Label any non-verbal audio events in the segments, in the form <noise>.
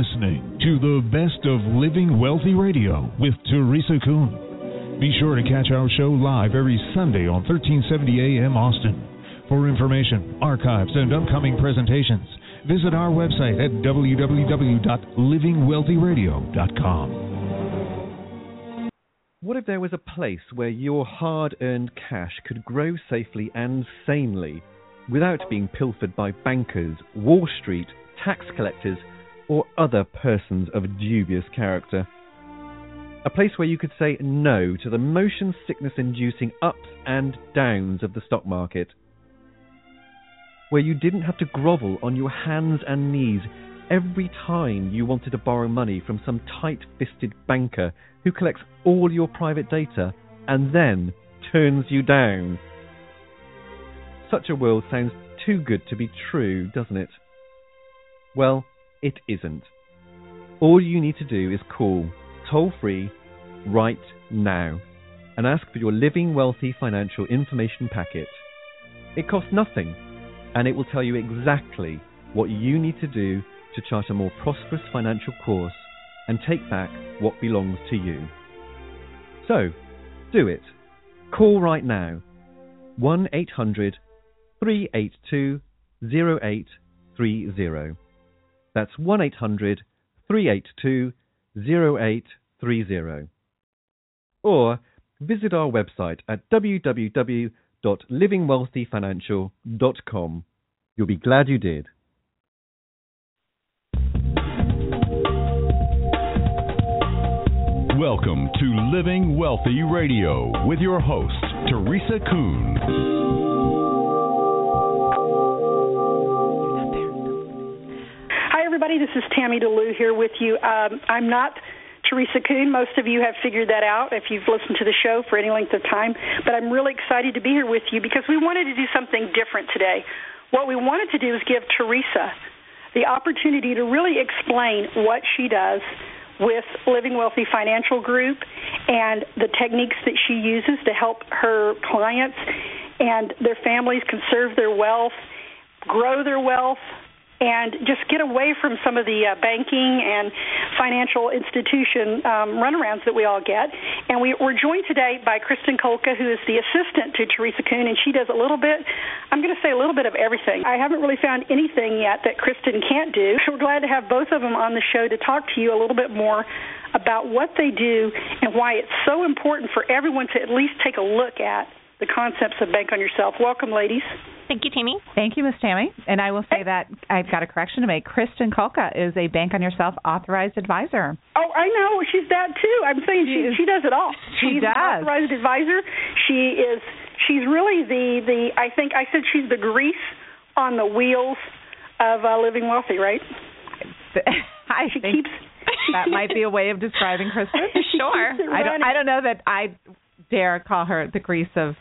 listening to the best of Living Wealthy Radio with Teresa Kuhn. Be sure to catch our show live every Sunday on 1370 AM Austin. For information, archives, and upcoming presentations, visit our website at www.livingwealthyradio.com. What if there was a place where your hard earned cash could grow safely and sanely without being pilfered by bankers, Wall Street, tax collectors, or other persons of dubious character. A place where you could say no to the motion sickness inducing ups and downs of the stock market. Where you didn't have to grovel on your hands and knees every time you wanted to borrow money from some tight fisted banker who collects all your private data and then turns you down. Such a world sounds too good to be true, doesn't it? Well, it isn't. All you need to do is call toll free right now and ask for your Living Wealthy Financial Information Packet. It costs nothing and it will tell you exactly what you need to do to chart a more prosperous financial course and take back what belongs to you. So, do it. Call right now 1 800 382 0830. That's 1 800 382 0830. Or visit our website at www.livingwealthyfinancial.com. You'll be glad you did. Welcome to Living Wealthy Radio with your host, Teresa Kuhn. Everybody. This is Tammy DeLu here with you. Um, I'm not Teresa Kuhn. Most of you have figured that out if you've listened to the show for any length of time. But I'm really excited to be here with you because we wanted to do something different today. What we wanted to do is give Teresa the opportunity to really explain what she does with Living Wealthy Financial Group and the techniques that she uses to help her clients and their families conserve their wealth, grow their wealth, and just get away from some of the uh, banking and financial institution um, runarounds that we all get. And we, we're joined today by Kristin Colca, who is the assistant to Teresa Kuhn, and she does a little bit, I'm going to say a little bit of everything. I haven't really found anything yet that Kristin can't do. So we're glad to have both of them on the show to talk to you a little bit more about what they do and why it's so important for everyone to at least take a look at the concepts of bank on yourself. Welcome, ladies. Thank you, Tammy. Thank you, Miss Tammy. And I will say that I've got a correction to make. Kristin Colca is a Bank on Yourself authorized advisor. Oh, I know she's that too. I'm saying she she, she does it all. She she's does. an authorized advisor. She is she's really the the I think I said she's the grease on the wheels of uh, living wealthy, right? <laughs> I she think keeps that might be a way of describing <laughs> Kristin. Sure. I don't. I don't know that I dare call her the grease of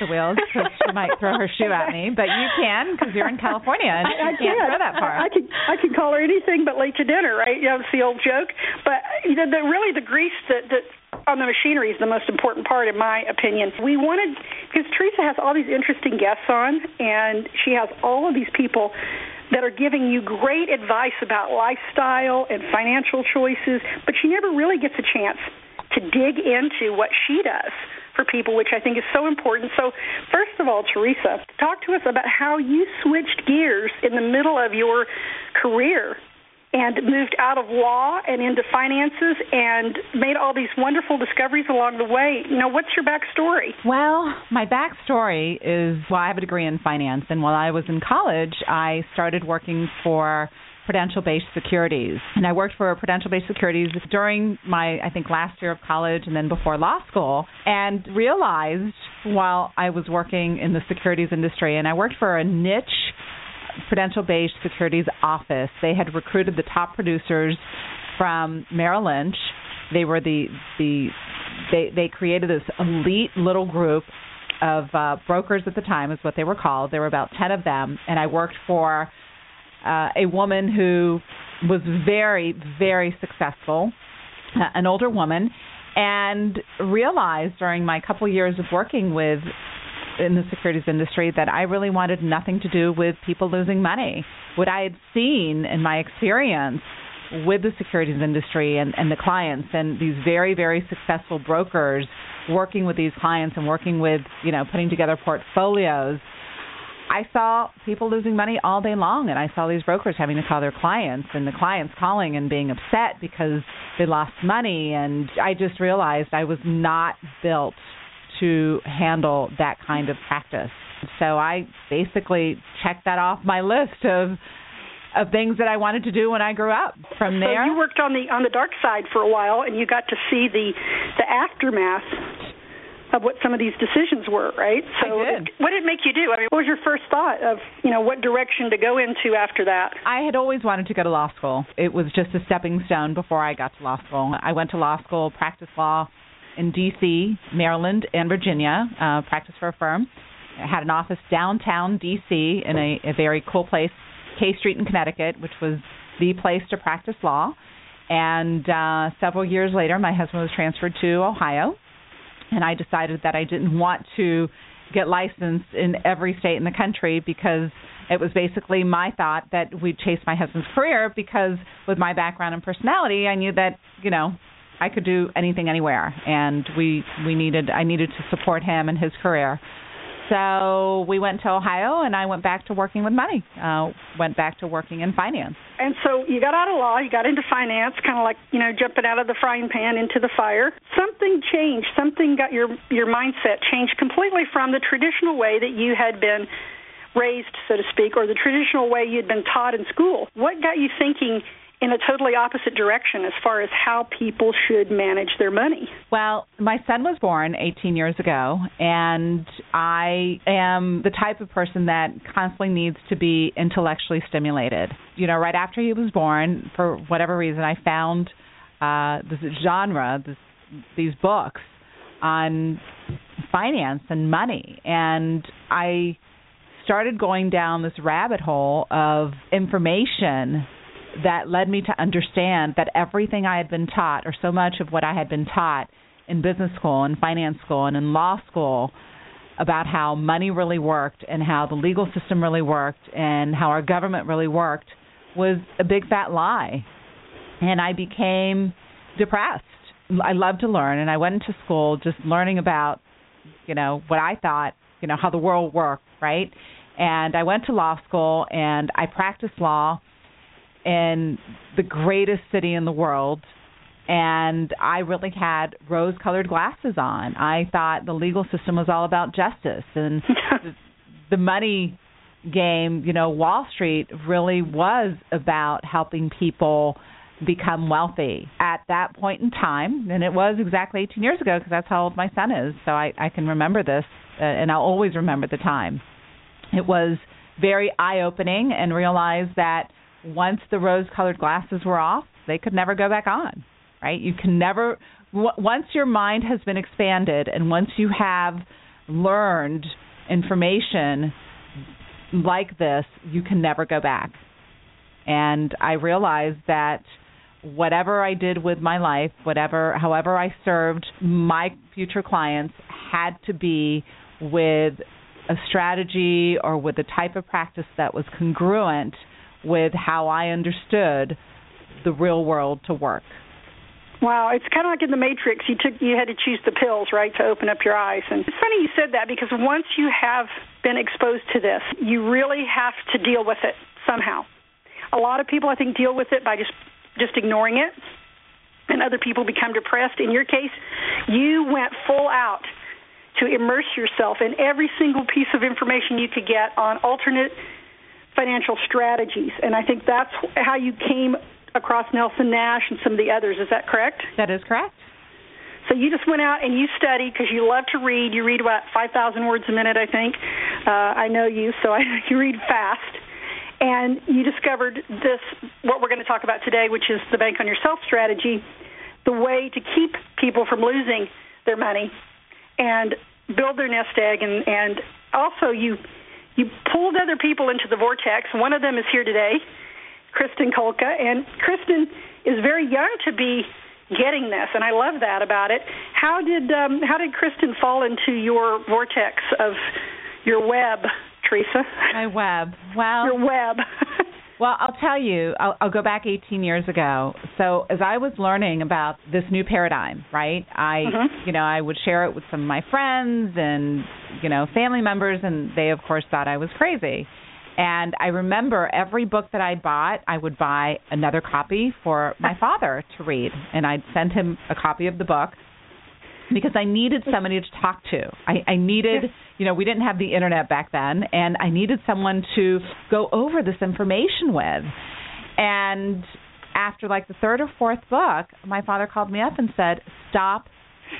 the wheels because she might throw her shoe at me, but you can because you're in California and I, I you can't can. throw that far. I, I can I can call her anything but late to dinner, right? You know, it's the old joke. But you know, the, really the grease that that on the machinery is the most important part, in my opinion. We wanted because Teresa has all these interesting guests on, and she has all of these people that are giving you great advice about lifestyle and financial choices, but she never really gets a chance to dig into what she does for people, which I think is so important. So, first of all, Teresa, talk to us about how you switched gears in the middle of your career and moved out of law and into finances and made all these wonderful discoveries along the way. You know, what's your backstory? Well, my backstory is well, I have a degree in finance, and while I was in college, I started working for Prudential-Bache Securities. And I worked for Prudential-Bache Securities during my, I think, last year of college and then before law school, and realized while I was working in the securities industry, and I worked for a niche Prudential-Bache Securities office. They had recruited the top producers from Merrill Lynch. They were the the they they created this elite little group of uh, brokers at the time is what they were called. There were about ten of them, and I worked for uh, a woman who was very very successful, uh, an older woman, and realized during my couple years of working with in the securities industry that I really wanted nothing to do with people losing money. What I had seen in my experience with the securities industry and, and the clients and these very, very successful brokers working with these clients and working with, you know, putting together portfolios, I saw people losing money all day long, and I saw these brokers having to call their clients, and the clients calling and being upset because they lost money. And I just realized I was not built to handle that kind of practice. So I basically checked that off my list of of things that I wanted to do when I grew up. From there, so you worked on the on the dark side for a while, and you got to see the the aftermath of what some of these decisions were, right? So did. what did it make you do? I mean, what was your first thought of, you know, what direction to go into after that? I had always wanted to go to law school. It was just a stepping stone before I got to law school. I went to law school, practiced law in D.C., Maryland, and Virginia, uh, practiced for a firm. I had an office downtown D.C. in a, a very cool place, K Street in Connecticut, which was the place to practice law. And uh, several years later, my husband was transferred to Ohio, and I decided that I didn't want to get licensed in every state in the country because it was basically my thought that we'd chase my husband's career because with my background and personality, I knew that you know I could do anything anywhere, and we we needed I needed to support him and his career. So we went to Ohio, and I went back to working with money. Uh, went back to working in finance. And so you got out of law, you got into finance, kind of like you know jumping out of the frying pan into the fire. Something changed. Something got your your mindset changed completely from the traditional way that you had been raised, so to speak, or the traditional way you'd been taught in school. What got you thinking? In a totally opposite direction as far as how people should manage their money. Well, my son was born 18 years ago, and I am the type of person that constantly needs to be intellectually stimulated. You know, right after he was born, for whatever reason, I found uh, this genre, this, these books on finance and money, and I started going down this rabbit hole of information that led me to understand that everything I had been taught, or so much of what I had been taught in business school and finance school and in law school, about how money really worked and how the legal system really worked and how our government really worked was a big fat lie. And I became depressed. I loved to learn and I went into school just learning about, you know, what I thought, you know, how the world worked, right? And I went to law school and I practiced law in the greatest city in the world and I really had rose colored glasses on. I thought the legal system was all about justice and the, <laughs> the money game, you know, Wall Street really was about helping people become wealthy at that point in time and it was exactly 18 years ago because that's how old my son is so I I can remember this uh, and I'll always remember the time it was very eye opening and realized that once the rose colored glasses were off, they could never go back on. Right? You can never w- once your mind has been expanded and once you have learned information like this, you can never go back. And I realized that whatever I did with my life, whatever however I served my future clients had to be with a strategy or with a type of practice that was congruent with how I understood the real world to work. Wow, it's kind of like in the Matrix. You took you had to choose the pills, right, to open up your eyes. And it's funny you said that because once you have been exposed to this, you really have to deal with it somehow. A lot of people I think deal with it by just just ignoring it. And other people become depressed. In your case, you went full out to immerse yourself in every single piece of information you could get on alternate financial strategies. And I think that's how you came across Nelson Nash and some of the others. Is that correct? That is correct. So you just went out and you studied because you love to read. You read about 5,000 words a minute, I think. Uh, I know you, so <laughs> I, you read fast. And you discovered this, what we're going to talk about today, which is the bank on yourself strategy, the way to keep people from losing their money and build their nest egg. And, and also, you you pulled other people into the vortex. One of them is here today, Kristin Colca, and Kristin is very young to be getting this, and I love that about it. How did um, how did Kristin fall into your vortex of your web, Teresa? My web. Well, your web. Well, I'll tell you, I'll, I'll go back 18 years ago. So, as I was learning about this new paradigm, right? I, Mhm. you know, I would share it with some of my friends and, you know, family members, and they, of course, thought I was crazy. And I remember every book that I bought, I would buy another copy for my <laughs> father to read, and I'd send him a copy of the book because I needed somebody to talk to. I, I needed, you know, we didn't have the internet back then, and I needed someone to go over this information with. And after like the third or fourth book, my father called me up and said, "Stop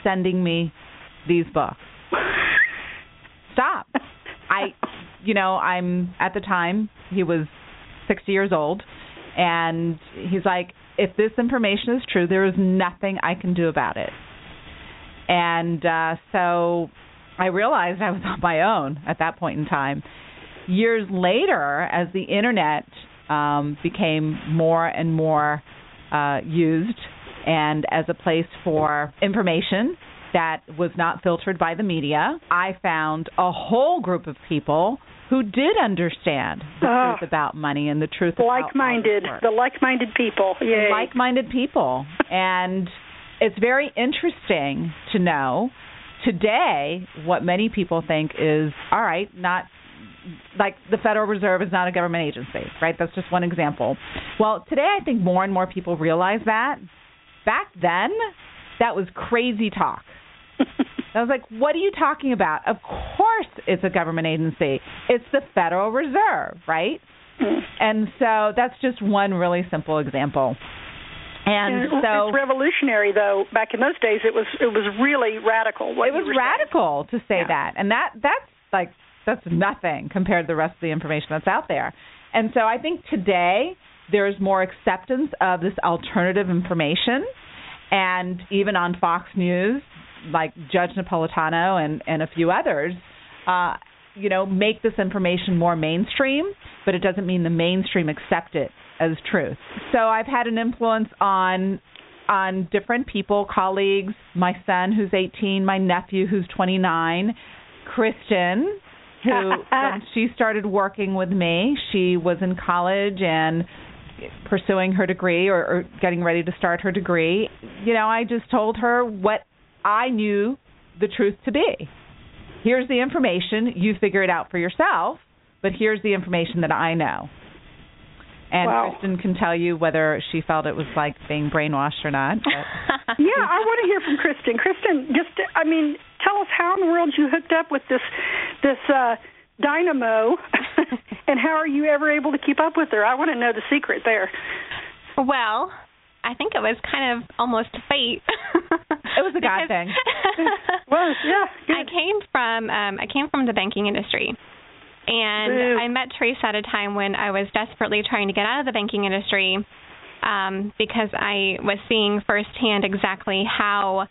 sending me these books. Stop." I, you know, I'm at the time he was 60 years old, and he's like, "If this information is true, there is nothing I can do about it." And uh, so I realized I was on my own at that point in time. Years later, as the internet um, became more and more uh, used, and as a place for information that was not filtered by the media, I found a whole group of people who did understand the Ah. truth about money and the truth like-minded, the like-minded people. Yay. like-minded people and it's very interesting to know today what many people think is all right not like the federal reserve is not a government agency right that's just one example well today i think more and more people realize that back then that was crazy talk <laughs> I was like, what are you talking about? Of course it's a government agency. It's the Federal Reserve, right? Mm. And so that's just one really simple example. And And so it's revolutionary, though. Back in those days, it was it was really radical. It was were saying. radical to say Yeah. that, and that that's like that's nothing compared to the rest of the information that's out there. And so I think today there's more acceptance of this alternative information, and even on Fox News, like Judge Napolitano and and a few others, uh, you know, make this information more mainstream, but it doesn't mean the mainstream accept it as truth. So I've had an influence on on different people, colleagues, my son who's 18, my nephew who's 29, Kristin who <laughs> when she started working with me, she was in college and pursuing her degree or, or getting ready to start her degree. You know, I just told her what I knew the truth to be. Here's the information, you figure it out for yourself, but here's the information that I know. And Wow. Kristin can tell you whether she felt it was like being brainwashed or not. <laughs> Yeah, I want to hear from Kristin. Kristin, just I mean, tell us how in the world you hooked up with this this uh dynamo <laughs> and how are you ever able to keep up with her? I want to know the secret there. Well, I think it was kind of almost fate. It was a God <laughs> Because- thing. Was, yeah, I came from um I came from the banking industry. And. I met Teresa at a time when I was desperately trying to get out of the banking industry um because I was seeing firsthand exactly how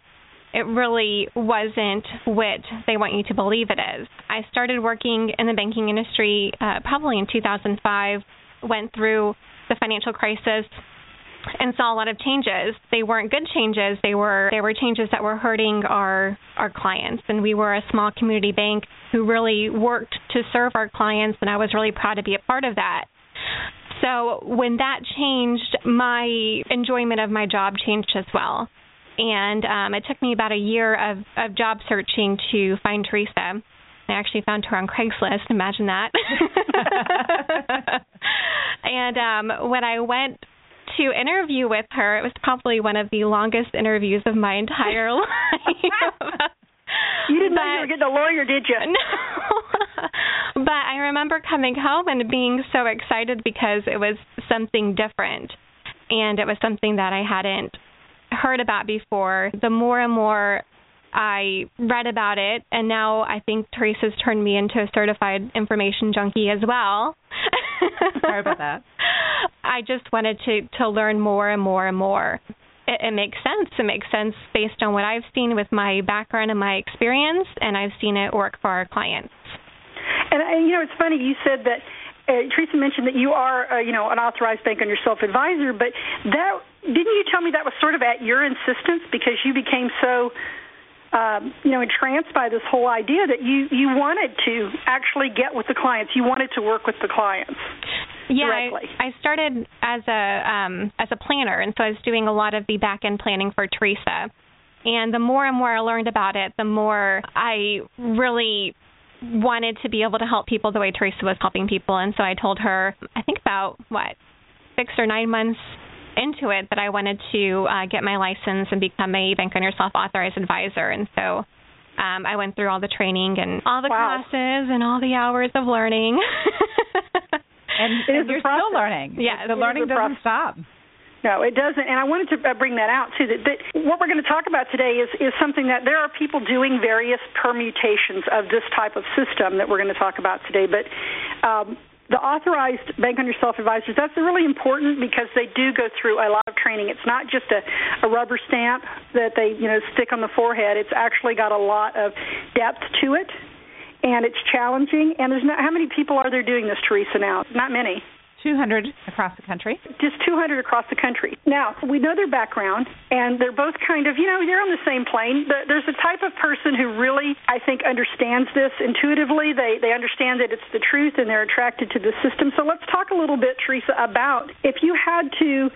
it really wasn't what they want you to believe it is. I started working in the banking industry uh, probably in 2005, went through the financial crisis and saw a lot of changes. They weren't good changes. They were they were changes that were hurting our our clients. And we were a small community bank who really worked to serve our clients and I was really proud to be a part of that. So when that changed, my enjoyment of my job changed as well. And um, it took me about a year of, of job searching to find Teresa. I actually found her on Craigslist. Imagine that. <laughs> and um, when I went to interview with her, it was probably one of the longest interviews of my entire <laughs> life. You didn't know you were getting a lawyer, did you? <laughs> no. but I remember coming home and being so excited because it was something different and it was something that I hadn't heard about before. The more and more I read about it, and now I think Teresa's turned me into a certified information junkie as well. <laughs> <laughs> Sorry about that. I just wanted to to learn more and more and more. It, it makes sense. It makes sense based on what I've seen with my background and my experience, and I've seen it work for our clients. And, and you know, it's funny. You said that uh, Teresa mentioned that you are, uh, you know, an authorized bank on yourself advisor. But that didn't you tell me that was sort of at your insistence because you became so, um, you know, entranced by this whole idea that you you wanted to actually get with the clients. You wanted to work with the clients. yeah. I, I started as a um, as a planner, and so I was doing a lot of the back end planning for Teresa. And the more and more I learned about it, the more I really wanted to be able to help people the way Teresa was helping people. And so I told her, I think about what six or nine months into it, that I wanted to uh, get my license and become a Bank on Yourself authorized advisor. And so um, I went through all the training and all the Wow. classes and all the hours of learning. <laughs> And, It is and you're still learning. Yeah, the learning doesn't stop. No, it doesn't. And I wanted to uh, bring that out too. That, that what we're going to talk about today is is something that there are people doing various permutations of this type of system that we're going to talk about today. But um, the authorized bank on yourself advisors that's really important because they do go through a lot of training. It's not just a, a rubber stamp that they you know stick on the forehead. It's actually got a lot of depth to it. And it's challenging. And there's not how many people are there doing this, Teresa? Now, not many. 200 across the country. just 200 across the country. Now, we know their background, and they're both kind of, you know, they're on the same plane. There's a type of person who really, I think, understands this intuitively. They they understand that it's the truth, and they're attracted to the system. So let's talk a little bit, Teresa, about if you had to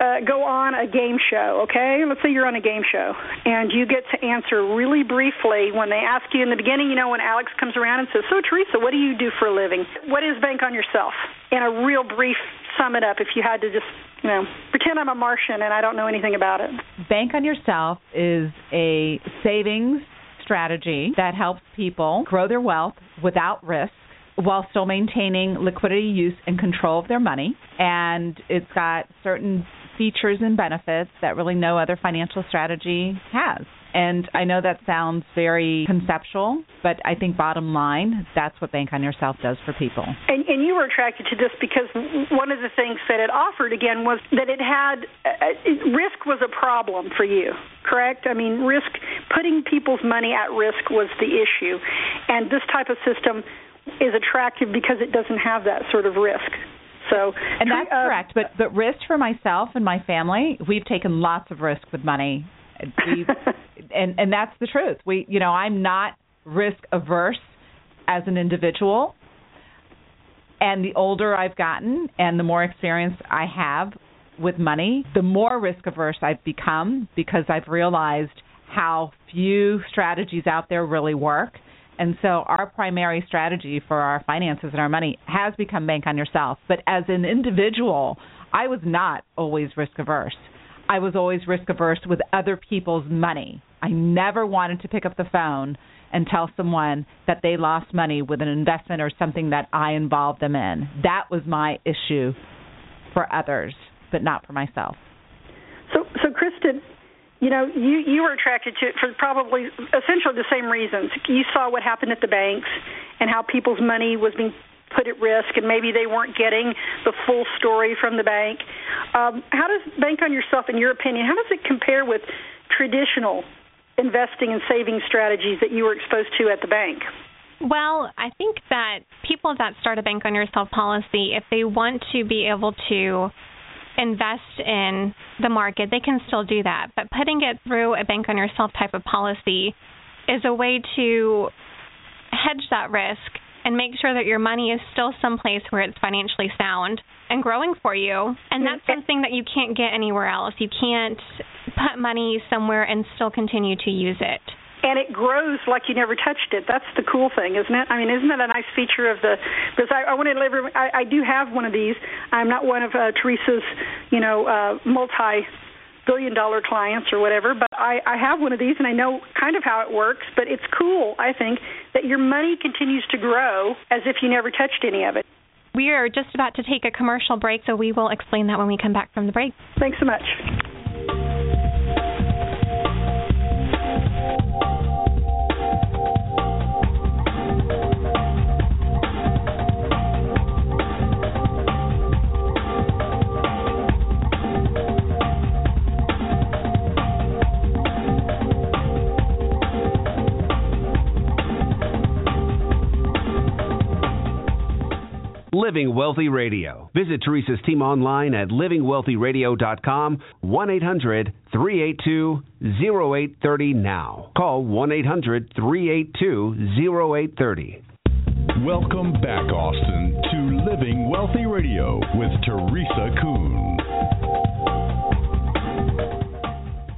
uh, go on a game show, okay? Let's say you're on a game show and you get to answer really briefly when they ask you in the beginning, you know, when Alex comes around and says, So, Teresa, what do you do for a living? What is Bank on Yourself? In a real brief sum it up if you had to just, you know, pretend I'm a Martian and I don't know anything about it. Bank on Yourself is a savings strategy that helps people grow their wealth without risk while still maintaining liquidity use and control of their money. And it's got certain features and benefits that really no other financial strategy has. And I know that sounds very conceptual, but I think bottom line, that's what Bank on Yourself does for people. And, and you were attracted to this because one of the things that it offered again was that it had uh, risk was a problem for you, correct? I mean, risk putting people's money at risk was the issue, and this type of system is attractive because it doesn't have that sort of risk. So, And that's uh, correct. But but risk for myself and my family, we've taken lots of risk with money. <laughs> And and that's the truth. We you know, I'm not risk averse as an individual. And the older I've gotten and the more experience I have with money, the more risk averse I've become because I've realized how few strategies out there really work. And so our primary strategy for our finances and our money has become bank on yourself. But as an individual, I was not always risk averse. I was always risk averse with other people's money. I never wanted to pick up the phone and tell someone that they lost money with an investment or something that I involved them in. That was my issue for others, but not for myself. So, so Kristin, you know, you you were attracted to it for probably essentially the same reasons. You saw what happened at the banks and how people's money was being put at risk, and maybe they weren't getting the full story from the bank. Um, how does Bank on Yourself, in your opinion, how does it compare with traditional investing and saving strategies that you were exposed to at the bank? Well, I think that people that start a bank on yourself policy, if they want to be able to invest in the market, they can still do that. But putting it through a bank on yourself type of policy is a way to hedge that risk and make sure that your money is still someplace where it's financially sound and growing for you. And that's something that you can't get anywhere else. You can't put money somewhere and still continue to use it. and it grows like you never touched it. That's the cool thing, isn't it? I mean, isn't that a nice feature of the? Because I, I want to live. I, I do have one of these. I'm not one of uh, Teresa's, you know, uh, multi billion dollar clients or whatever, but I, I have one of these and I know kind of how it works. But it's cool, I think, that your money continues to grow as if you never touched any of it. We are just about to take a commercial break, so we will explain that when we come back from the break. Thanks so much. Living Wealthy Radio. Visit Teresa's team online at livingwealthyradio.com, 1 800 382 0830 now. Call 1 800 382 0830. Welcome back, Austin, to Living Wealthy Radio with Teresa Kuhn.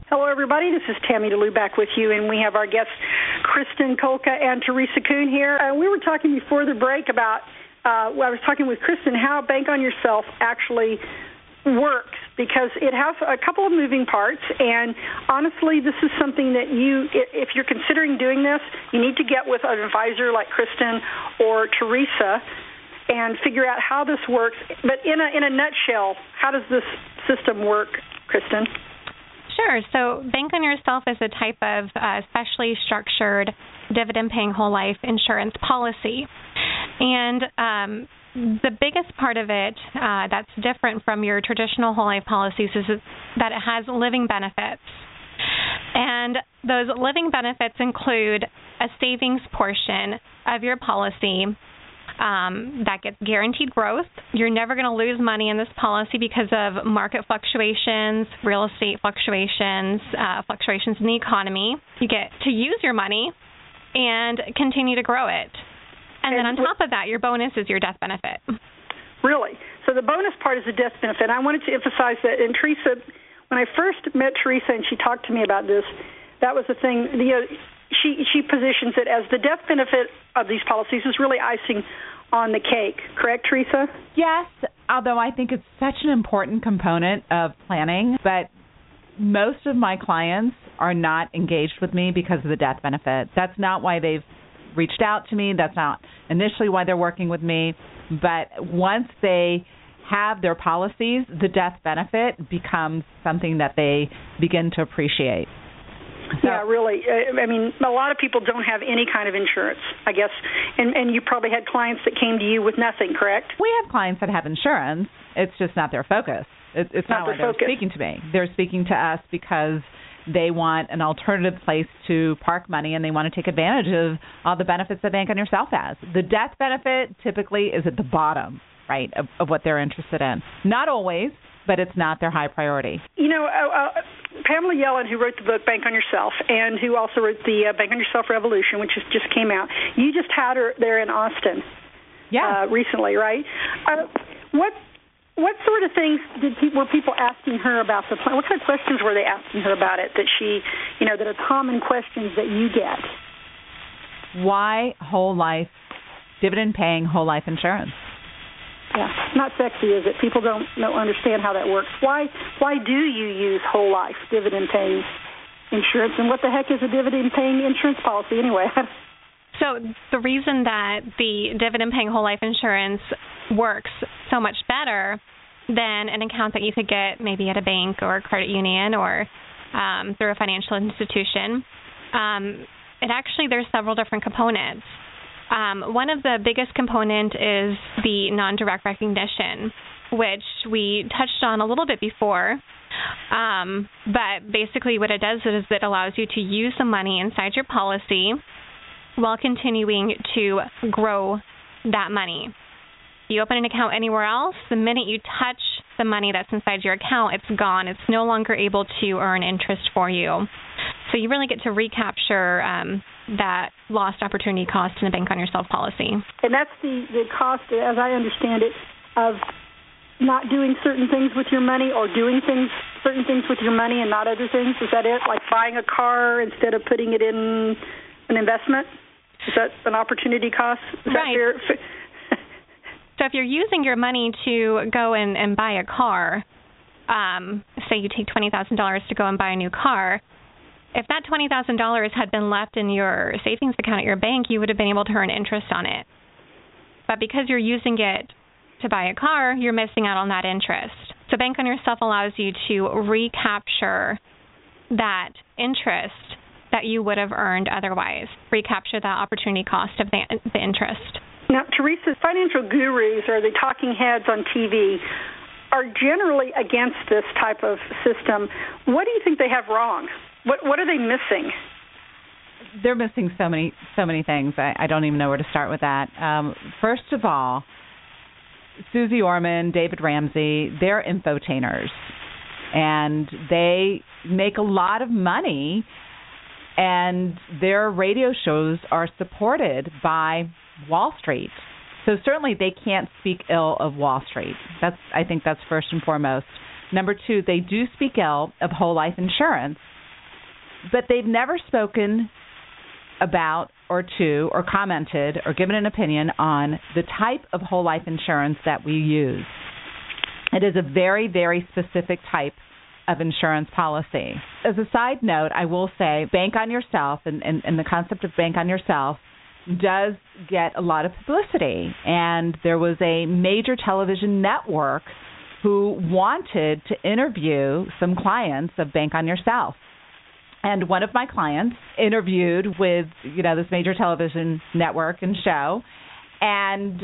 Hello, everybody. This is Tammy DeLu back with you, and we have our guests, Kristin Colca and Teresa Kuhn here. Uh, we were talking before the break about, uh, well, I was talking with Kristin how Bank on Yourself actually works because it has a couple of moving parts and honestly this is something that you if you're considering doing this you need to get with an advisor like Kristin or Teresa and figure out how this works but in a in a nutshell how does this system work Kristin Sure. So, Bank on Yourself is a type of uh, specially structured dividend paying whole life insurance policy. And um, the biggest part of it uh, that's different from your traditional whole life policies is that it has living benefits. And those living benefits include a savings portion of your policy um, that gets guaranteed growth. You're never going to lose money in this policy because of market fluctuations, real estate fluctuations, uh, fluctuations in the economy. You get to use your money and continue to grow it. And, and then on top of that, your bonus is your death benefit. Really? So the bonus part is the death benefit. I wanted to emphasize that. And Teresa, when I first met Teresa and she talked to me about this, that was the thing. You know, she she positions it as the death benefit of these policies is really icing on the cake. Correct, Teresa? Yes. Although I think it's such an important component of planning, but most of my clients are not engaged with me because of the death benefit. That's not why they've reached out to me. That's not initially why they're working with me. But once they have their policies, the death benefit becomes something that they begin to appreciate. So, yeah, really. Uh, I mean, a lot of people don't have any kind of insurance, I guess. And and you probably had clients that came to you with nothing, correct? We have clients that have insurance. It's just not their focus. It, it's not, not why they're speaking to me. They're speaking to us because they want an alternative place to park money and they want to take advantage of all the benefits that Bank on Yourself has. The death benefit typically is at the bottom, right, of, of what they're interested in. Not always, but it's not their high priority. You know, uh, uh, Pamela Yellen, who wrote the book Bank on Yourself, and who also wrote the uh, Bank on Yourself Revolution, which just came out. You just had her there in Austin. Yeah. Uh, recently, right? Uh, what what sort of things did people, were people asking her about the plan? What kind of questions were they asking her about it that she, you know, that are common questions that you get? Why whole life, dividend paying whole life insurance? Yeah, not sexy, is it? People don't don't understand how that works. Why why do you use whole life dividend paying insurance, and what the heck is a dividend paying insurance policy anyway? <laughs> So the reason that the dividend paying whole life insurance works so much better than an account that you could get maybe at a bank or a credit union or um, through a financial institution. Um, it actually there's several different components. Um, one of the biggest component is the non-direct recognition, which we touched on a little bit before. Um, but basically, what it does is it allows you to use the money inside your policy while continuing to grow that money. You open an account anywhere else, the minute you touch the money that's inside your account, it's gone. It's no longer able to earn interest for you. So you really get to recapture um, that lost opportunity cost in the bank on yourself policy. And that's the, the cost, as I understand it, of not doing certain things with your money or doing things certain things with your money and not other things. Is that it? Like buying a car instead of putting it in an investment? Is that an opportunity cost? Is right. Fair? So if you're using your money to go and, and buy a car, um, say you take twenty thousand dollars to go and buy a new car, if that twenty thousand dollars had been left in your savings account at your bank, you would have been able to earn interest on it. But because you're using it to buy a car, you're missing out on that interest. So Bank on Yourself allows you to recapture that interest that you would have earned otherwise, recapture that opportunity cost of the, the interest. Now, Teresa, financial gurus or the talking heads on TV are generally against this type of system. What do you think they have wrong? What What are they missing? They're missing so many so many things. I, I don't even know where to start with that. Um, first of all, Susie Orman, David Ramsey, they're infotainers, and they make a lot of money and their radio shows are supported by Wall Street. So certainly they can't speak ill of Wall Street. That's I think that's first and foremost. Number two, they do speak ill of whole life insurance, but they've never spoken about or to or commented or given an opinion on the type of whole life insurance that we use. It is a very, very specific type of insurance policy. As a side note, I will say bank on yourself and, and, and the concept of bank on yourself does get a lot of publicity. And there was a major television network who wanted to interview some clients of Bank on Yourself. And one of my clients interviewed with, you know, this major television network and show and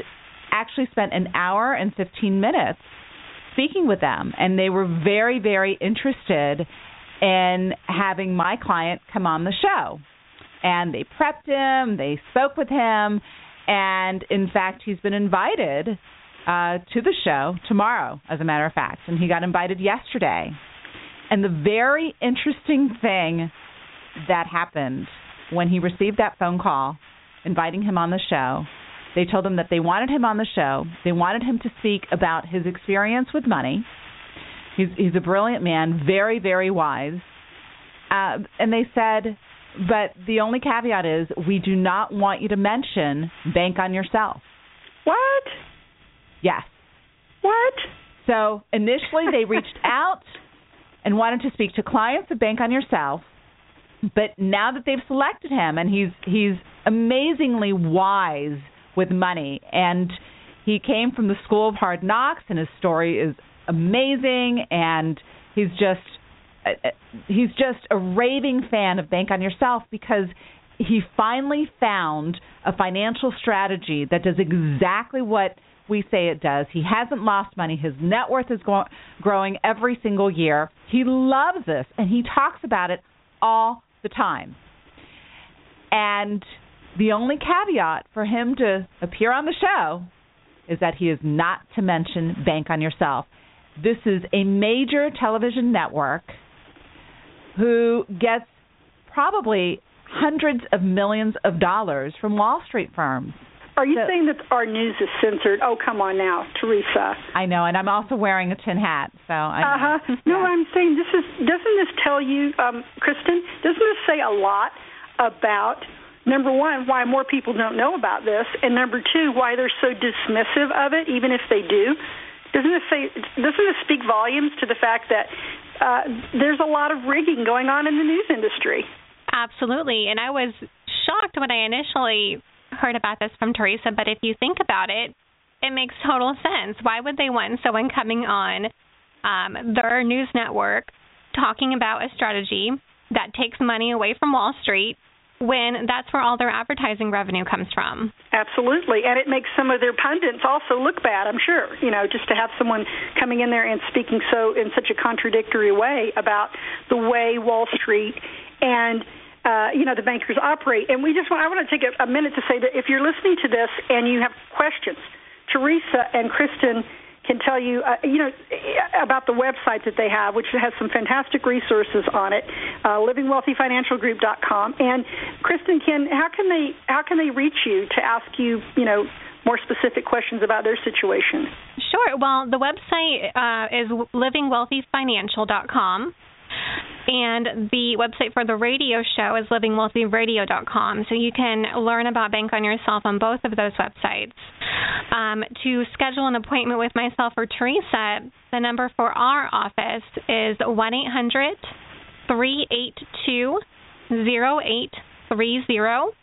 actually spent an hour and 15 minutes speaking with them and they were very very interested in having my client come on the show and they prepped him, they spoke with him, and in fact, he's been invited uh, to the show tomorrow, as a matter of fact, and he got invited yesterday. And the very interesting thing that happened when he received that phone call inviting him on the show, they told him that they wanted him on the show. They wanted him to speak about his experience with money. He's he's a brilliant man, very very wise. Uh, and they said but the only caveat is we do not want you to mention bank on yourself. What? Yes. What? So initially they <laughs> reached out and wanted to speak to clients of Bank on Yourself, but now that they've selected him and he's he's amazingly wise with money and he came from the school of hard knocks and his story is amazing and he's just Uh, uh, he's just a raving fan of Bank on Yourself because he finally found a financial strategy that does exactly what we say it does. He hasn't lost money. His net worth is growing every single year. He loves this and he talks about it all the time. And the only caveat for him to appear on the show is that he is not to mention Bank on Yourself. This is a major television network who gets probably hundreds of millions of dollars from Wall Street firms. Are you so, saying that our news is censored? Oh, come on now, Teresa. I know, and I'm also wearing a tin hat, so I. Uh huh. No. I'm saying this is. Doesn't this tell you, um, Kristin? Doesn't this say a lot about number one, why more people don't know about this, and number two, why they're so dismissive of it, even if they do? Doesn't this say? Doesn't this speak volumes to the fact that uh, there's a lot of rigging going on in the news industry. Absolutely. And I was shocked when I initially heard about this from Teresa, but if you think about it, it makes total sense. Why would they want someone coming on um, their news network talking about a strategy that takes money away from Wall Street when that's where all their advertising revenue comes from. Absolutely. And it makes some of their pundits also look bad, I'm sure. You know, just to have someone coming in there and speaking so in such a contradictory way about the way Wall Street and uh, you know the bankers operate. And we just want I want to take a, a minute to say that if you're listening to this and you have questions, Teresa and Kristin can tell you, uh, you know, about the website that they have, which has some fantastic resources on it, uh, livingwealthyfinancialgroup.com. And Kristin, can how can they how can they reach you to ask you, you know, more specific questions about their situation? Sure. Well, the website uh, is livingwealthyfinancial.com. And the website for the radio show is livingwealthyradio.com. So you can learn about Bank on Yourself on both of those websites. Um, to schedule an appointment with myself or Teresa, the number for our office is 1 800 382 0830.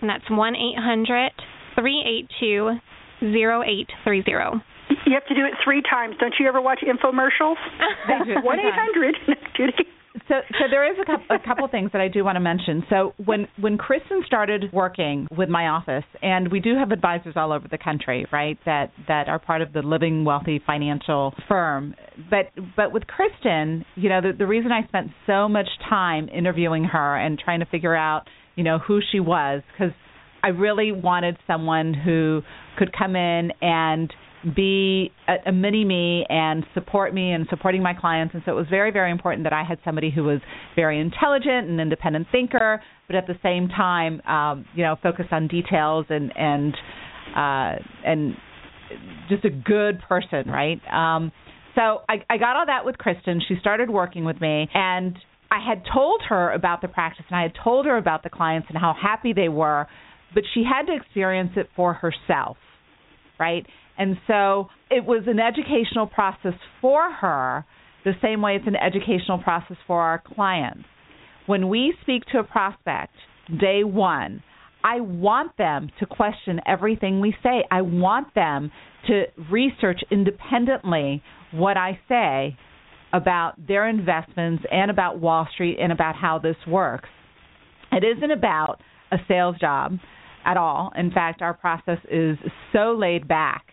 And that's 1 800 382 0830. You have to do it three times. Don't you ever watch infomercials? <laughs> That's one eight hundred. <laughs> So, so there is a couple, a couple things that I do want to mention. So, when when Kristin started working with my office, and we do have advisors all over the country, right? That that are part of the Living Wealthy Financial firm. But but with Kristin, you know, the the reason I spent so much time interviewing her and trying to figure out, you know, who she was, because I really wanted someone who could come in and be a, a mini me and support me and supporting my clients. And so it was very, very important that I had somebody who was very intelligent and independent thinker, but at the same time, um, you know, focused on details and and uh, and just a good person, right? Um, so I, I got all that with Kristin. She started working with me, and I had told her about the practice, and I had told her about the clients and how happy they were, but she had to experience it for herself, right? And so it was an educational process for her, the same way it's an educational process for our clients. When we speak to a prospect, day one, I want them to question everything we say. I want them to research independently what I say about their investments and about Wall Street and about how this works. It isn't about a sales job at all. In fact, our process is so laid back.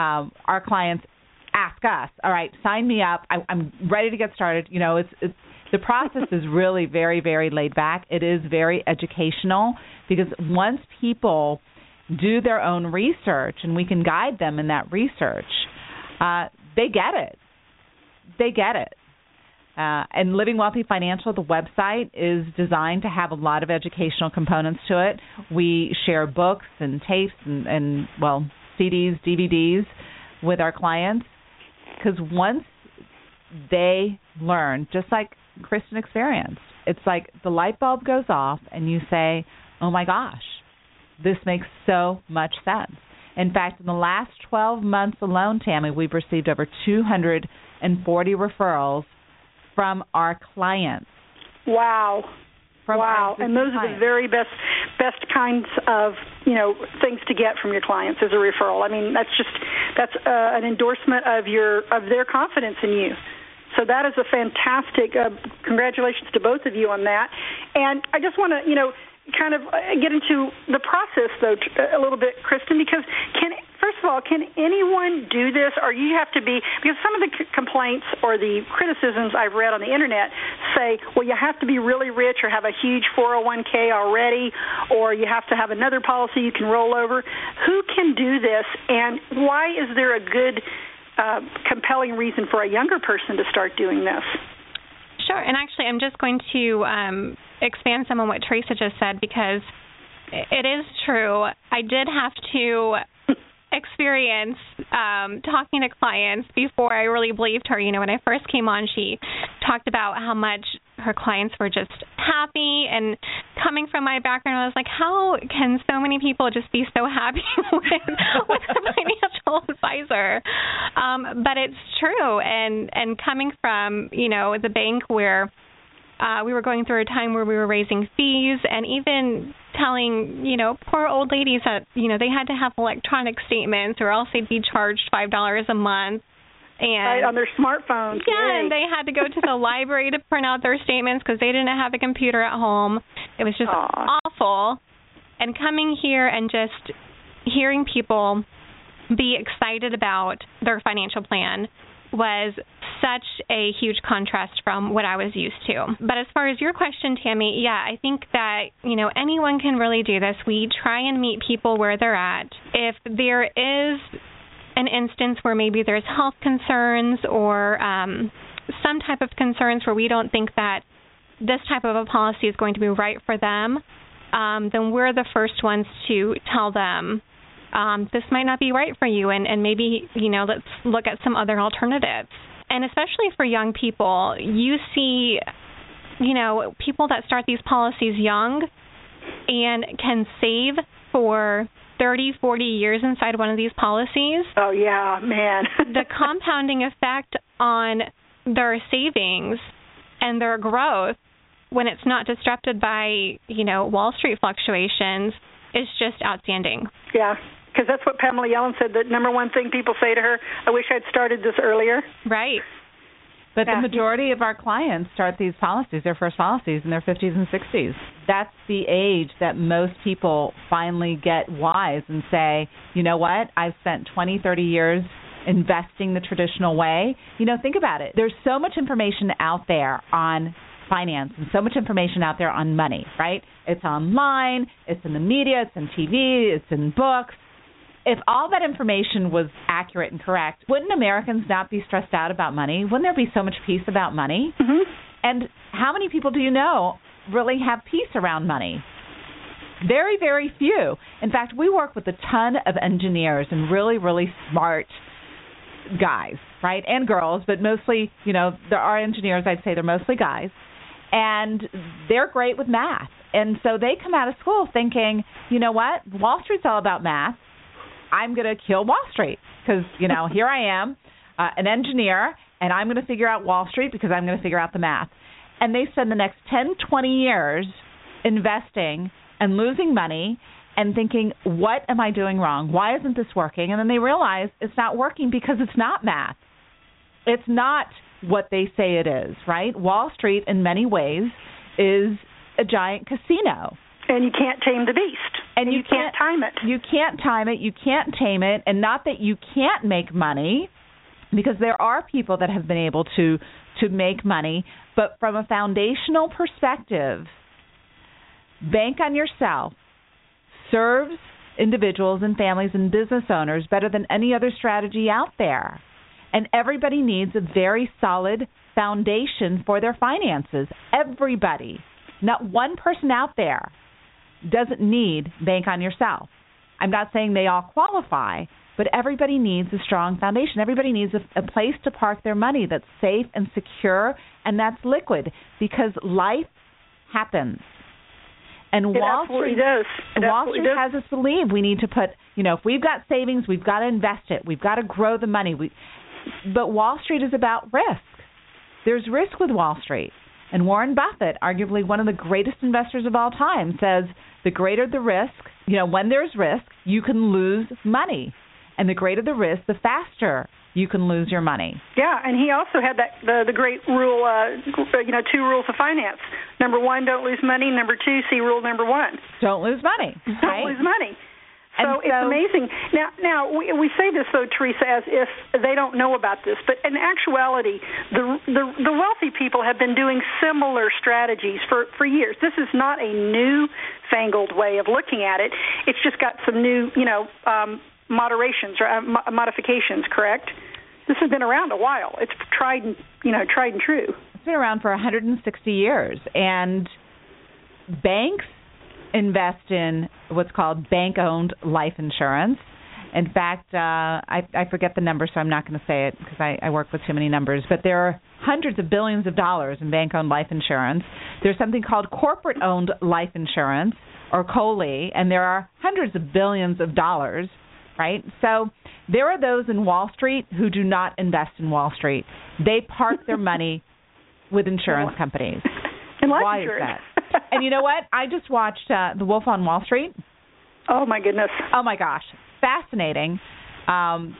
Um, our clients ask us, "All right, sign me up. I, I'm ready to get started." You know, it's, it's the process is really very, very laid back. It is very educational because once people do their own research and we can guide them in that research, uh, they get it. They get it. Uh, and Living Wealthy Financial, the website, is designed to have a lot of educational components to it. We share books and tapes and, and well, CDs, DVDs with our clients because once they learn, just like Kristin experienced, it's like the light bulb goes off and you say, oh my gosh, this makes so much sense. In fact, in the last 12 months alone, Tammy, we've received over 240 referrals from our clients. Wow. Wow, and those clients. are the very best best kinds of you know things to get from your clients as a referral. I mean, that's just that's uh, an endorsement of your of their confidence in you. So that is a fantastic. Uh, congratulations to both of you on that. And I just want to you know kind of uh, get into the process though a little bit, Kristin, because can of all, can anyone do this, or you have to be because some of the c- complaints or the criticisms I've read on the internet say, well, you have to be really rich or have a huge 401k already, or you have to have another policy you can roll over. Who can do this, and why is there a good, uh, compelling reason for a younger person to start doing this? Sure. And actually, I'm just going to um, expand some on what Teresa just said because it is true. I did have to experience um talking to clients before I really believed her. You know, when I first came on, she talked about how much her clients were just happy and coming from my background I was like, how can so many people just be so happy <laughs> with with a financial advisor? Um but it's true and and coming from, you know, the bank where uh, we were going through a time where we were raising fees and even telling, you know, poor old ladies that, you know, they had to have electronic statements or else they'd be charged five dollars a month. And right, on their smartphones. Yeah, Yay. and they had to go to the <laughs> library to print out their statements because they didn't have a computer at home. It was just Aw. awful. And coming here and just hearing people be excited about their financial plan was such a huge contrast from what I was used to. But as far as your question, Tammy, yeah, I think that, you know, anyone can really do this. We try and meet people where they're at. If there is an instance where maybe there's health concerns or um, some type of concerns where we don't think that this type of a policy is going to be right for them, um, then we're the first ones to tell them um, this might not be right for you, and, and maybe you know let's look at some other alternatives. And especially for young people, you see, you know, people that start these policies young and can save for 30, 40 years inside one of these policies. Oh yeah, man. <laughs> the compounding effect on their savings and their growth when it's not disrupted by, you know, Wall Street fluctuations is just outstanding. yeah, because that's what Pamela Yellen said. The number one thing people say to her, "I wish I'd started this earlier." Right. But Yeah. the majority of our clients start these policies, their first policies, in their 50s and 60s. That's the age that most people finally get wise and say, you know what, I've spent 20, 30 years investing the traditional way. You know, think about it. There's so much information out there on finance and so much information out there on money, right? It's online, it's in the media, it's in TV, it's in books. If all that information was accurate and correct, wouldn't Americans not be stressed out about money? Wouldn't there be so much peace about money? Mm-hmm. And how many people do you know really have peace around money? Very, very few. In fact, we work with a ton of engineers and really, really smart guys, right? And girls, but mostly, you know, there are engineers, I'd say they're mostly guys. And they're great with math. And so they come out of school thinking, you know what? Wall Street's all about math. I'm going to kill Wall Street because, you know, <laughs> here I am, uh, an engineer, and I'm going to figure out Wall Street because I'm going to figure out the math. And they spend the next 10, 20 years investing and losing money and thinking, what am I doing wrong? Why isn't this working? And then they realize it's not working because it's not math. It's not what they say it is, right? Wall Street, in many ways, is a giant casino. And you can't tame the beast. And you, you can't, can't time it. You can't time it. You can't tame it. And not that you can't make money, because there are people that have been able to to make money, but from a foundational perspective, bank on yourself serves individuals and families and business owners better than any other strategy out there. And everybody needs a very solid foundation for their finances. Everybody. Not one person out there doesn't need bank on yourself. I'm not saying they all qualify, but everybody needs a strong foundation. Everybody needs a, a place to park their money that's safe and secure and that's liquid because life happens. And it Wall Street does. It Wall Street does. has us believe we need to put, you know, if we've got savings, we've got to invest it. We've got to grow the money. We, but Wall Street is about risk. There's risk with Wall Street. And Warren Buffett, arguably one of the greatest investors of all time, says the greater the risk, you know, when there's risk, you can lose money. And the greater the risk, the faster you can lose your money. Yeah, and he also had that the the great rule, uh, you know, two rules of finance. Number one, don't lose money. Number two, see rule number one. Don't lose money. Don't lose money. And so, it's amazing. Now, now we, we say this though, Teresa, as if they don't know about this, but in actuality, the, the the wealthy people have been doing similar strategies for for years. This is not a new fangled way of looking at it. It's just got some new, you know, um, moderations or uh, modifications. Correct? This has been around a while. It's tried, and you know, tried and true. It's been around for 160 years, and banks invest in what's called bank-owned life insurance. In fact, uh, I, I forget the number, so I'm not going to say it because I, I work with too many numbers. But there are hundreds of billions of dollars in bank-owned life insurance. There's something called corporate-owned life insurance, or COLI, and there are hundreds of billions of dollars. Right? So there are those in Wall Street who do not invest in Wall Street. They park their money with insurance companies. And life Why insurance. is that? And you know what? I just watched uh, The Wolf on Wall Street. Oh my goodness. Oh my gosh, fascinating, um,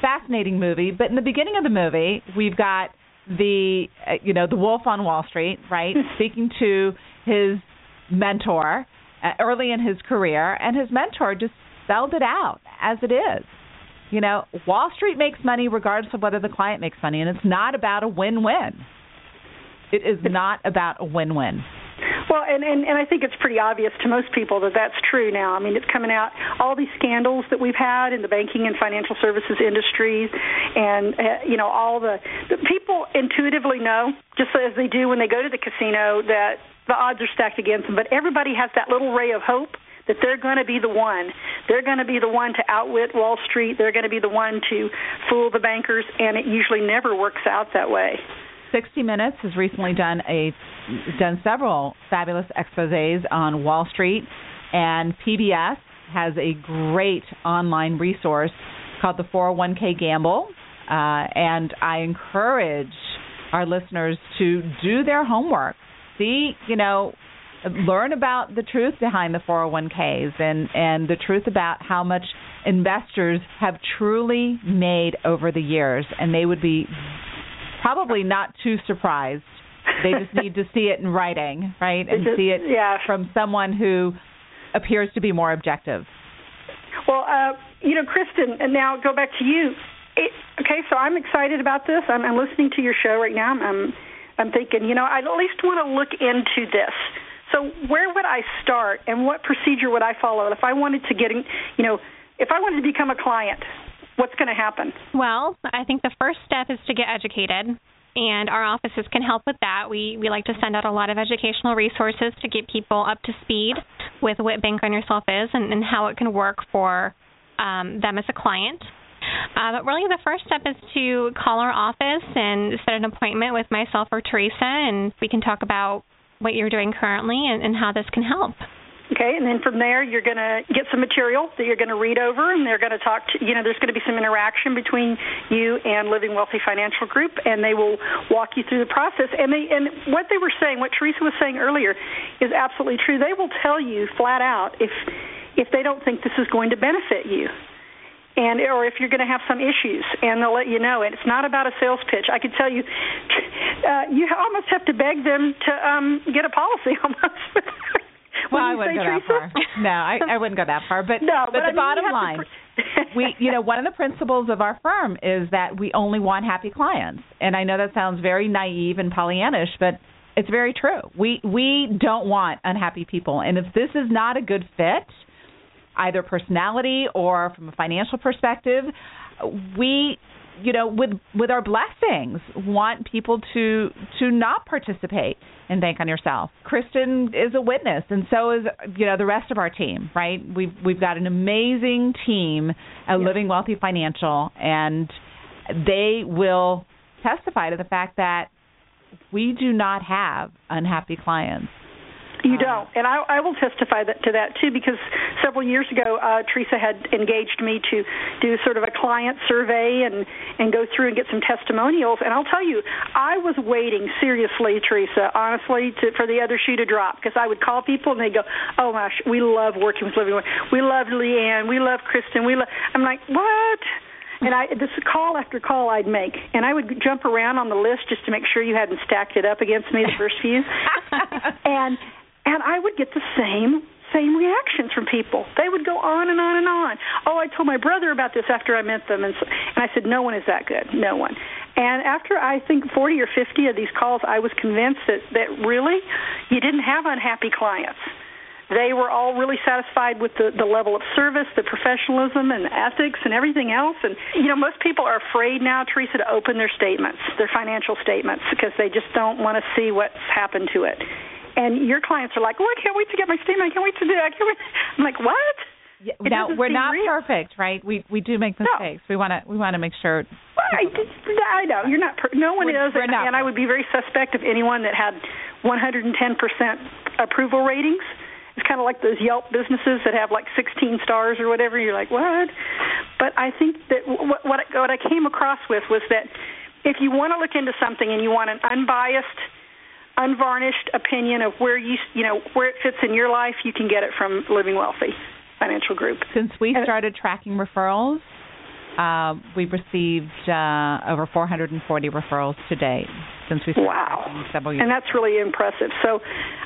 fascinating movie. But in the beginning of the movie, we've got the uh, you know the Wolf on Wall Street, right, <laughs> speaking to his mentor uh, early in his career, and his mentor just spelled it out as it is. You know, Wall Street makes money regardless of whether the client makes money, and it's not about a win-win. It is <laughs> not about a win-win. Well, and, and and I think it's pretty obvious to most people that that's true now. I mean, it's coming out all these scandals that we've had in the banking and financial services industries, and uh, you know all the, the people intuitively know, just as they do when they go to the casino, that the odds are stacked against them. But everybody has that little ray of hope that they're going to be the one. They're going to be the one to outwit Wall Street. They're going to be the one to fool the bankers, and it usually never works out that way. 60 Minutes has recently done a done several fabulous exposés on Wall Street, and PBS has a great online resource called the 401k Gamble, uh, and I encourage our listeners to do their homework. See, you know, learn about the truth behind the 401ks and and the truth about how much investors have truly made over the years, and they would be probably not too surprised. They just need to see it in writing, right? And just, see it yeah. from someone who appears to be more objective. Well, uh, you know, Kristin, and now go back to you. It, okay, so I'm excited about this. I'm, I'm listening to your show right now. I'm, I'm, I'm thinking, you know, I at least want to look into this. So where would I start, and what procedure would I follow if I wanted to get, you know, if I wanted to become a client, what's going to happen? Well, I think the first step is to get educated. And our offices can help with that. We we like to send out a lot of educational resources to get people up to speed with what Bank on Yourself is and, and how it can work for um, them as a client. Uh, but really, the first step is to call our office and set an appointment with myself or Teresa, and we can talk about what you're doing currently and, and how this can help. Okay, and then from there, you're going to get some material that you're going to read over, and they're going to talk to you know, there's going to be some interaction between you and Living Wealthy Financial Group, and they will walk you through the process. And they and what they were saying, what Teresa was saying earlier, is absolutely true. They will tell you flat out if if they don't think this is going to benefit you and or if you're going to have some issues and they'll let you know and it's not about a sales pitch i could tell you uh, you almost have to beg them to um get a policy <laughs> almost well, I wouldn't go Teresa? that far. No, I, I wouldn't go that far. But no, but, but the I mean, bottom line, pr- we you know <laughs> one of the principles of our firm is that we only want happy clients. And I know that sounds very naive and Pollyannish, but it's very true. We we don't want unhappy people. And if this is not a good fit, either personality or from a financial perspective, we you know with with our blessings want people to to not participate and bank on yourself. Kristin is a witness and so is you know the rest of our team right? We've we've got an amazing team at Yes. living wealthy financial and they will testify to the fact that we do not have unhappy clients You don't, and I, I will testify that, to that too, because several years ago, uh, Teresa had engaged me to do sort of a client survey and and go through and get some testimonials. And I'll tell you, I was waiting seriously, Teresa, honestly, to, for the other shoe to drop, because I would call people and they'd go, "Oh my gosh, we love working with Living. With- We love Leanne. We love Kristin. We love." I'm like, "What?" And I this is call after call I'd make, and I would jump around on the list just to make sure you hadn't stacked it up against me the first few, <laughs> and and I would get the same same reactions from people. They would go on and on and on. Oh, I told my brother about this after I met them, and so, and I said, no one is that good, no one. And after I think 40 or 50 of these calls, I was convinced that that really you didn't have unhappy clients. They were all really satisfied with the, the level of service, the professionalism, and ethics, and everything else. And you know, most people are afraid now, Teresa, to open their statements, their financial statements, because they just don't want to see what's happened to it. And your clients are like, "Oh, I can't wait to get my statement. I can't wait to do. It. I can't wait." I'm like, "What?" Yeah, It now we're not real. perfect, right? We we do make mistakes. We want to we want to make sure. I, know you're not. Per- no one We're- is, we're not and I would be very suspect of anyone that had 110 percent approval ratings. It's kind of like those Yelp businesses that have like 16 stars or whatever. You're like, what? But I think that what what I, what I came across with was that if you want to look into something and you want an unbiased, unvarnished opinion of where you you know where it fits in your life, you can get it from Living Wealthy Financial Group. Since we started tracking referrals, uh, we've received uh, over 440 referrals to date since we started Wow. several years. And that's really impressive. So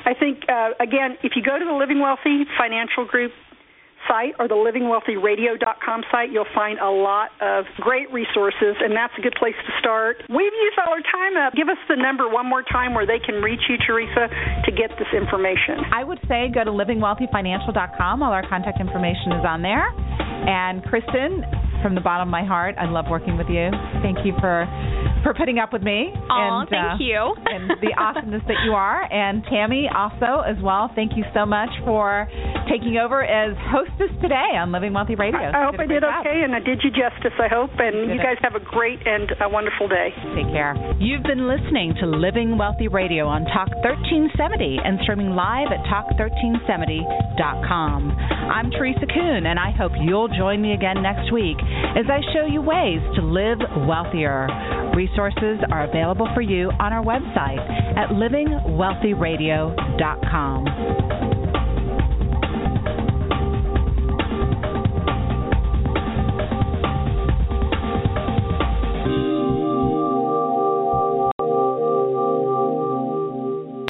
I think, uh, again, if you go to the Living Wealthy Financial Group site or the livingwealthyradio.com site, you'll find a lot of great resources, and that's a good place to start. We've used all our time up. Give us the number one more time where they can reach you, Teresa, to get this information. I would say go to livingwealthyfinancial.com. All our contact information is on there. And Kristin, from the bottom of my heart, I love working with you. Thank you for for putting up with me. Aw, and, thank uh, you. <laughs> and the awesomeness that you are. And Tammy also as well. Thank you so much for taking over as hostess today on Living Wealthy Radio. I hope You I a did job. okay, and I did you justice, I hope. And did you it. guys have a great and a wonderful day. Take care. You've been listening to Living Wealthy Radio on Talk 1370 and streaming live at talk1370.com. I'm Teresa Kuhn, and I hope you'll join me again next week as I show you ways to live wealthier. Resources are available for you on our website at livingwealthyradio.com.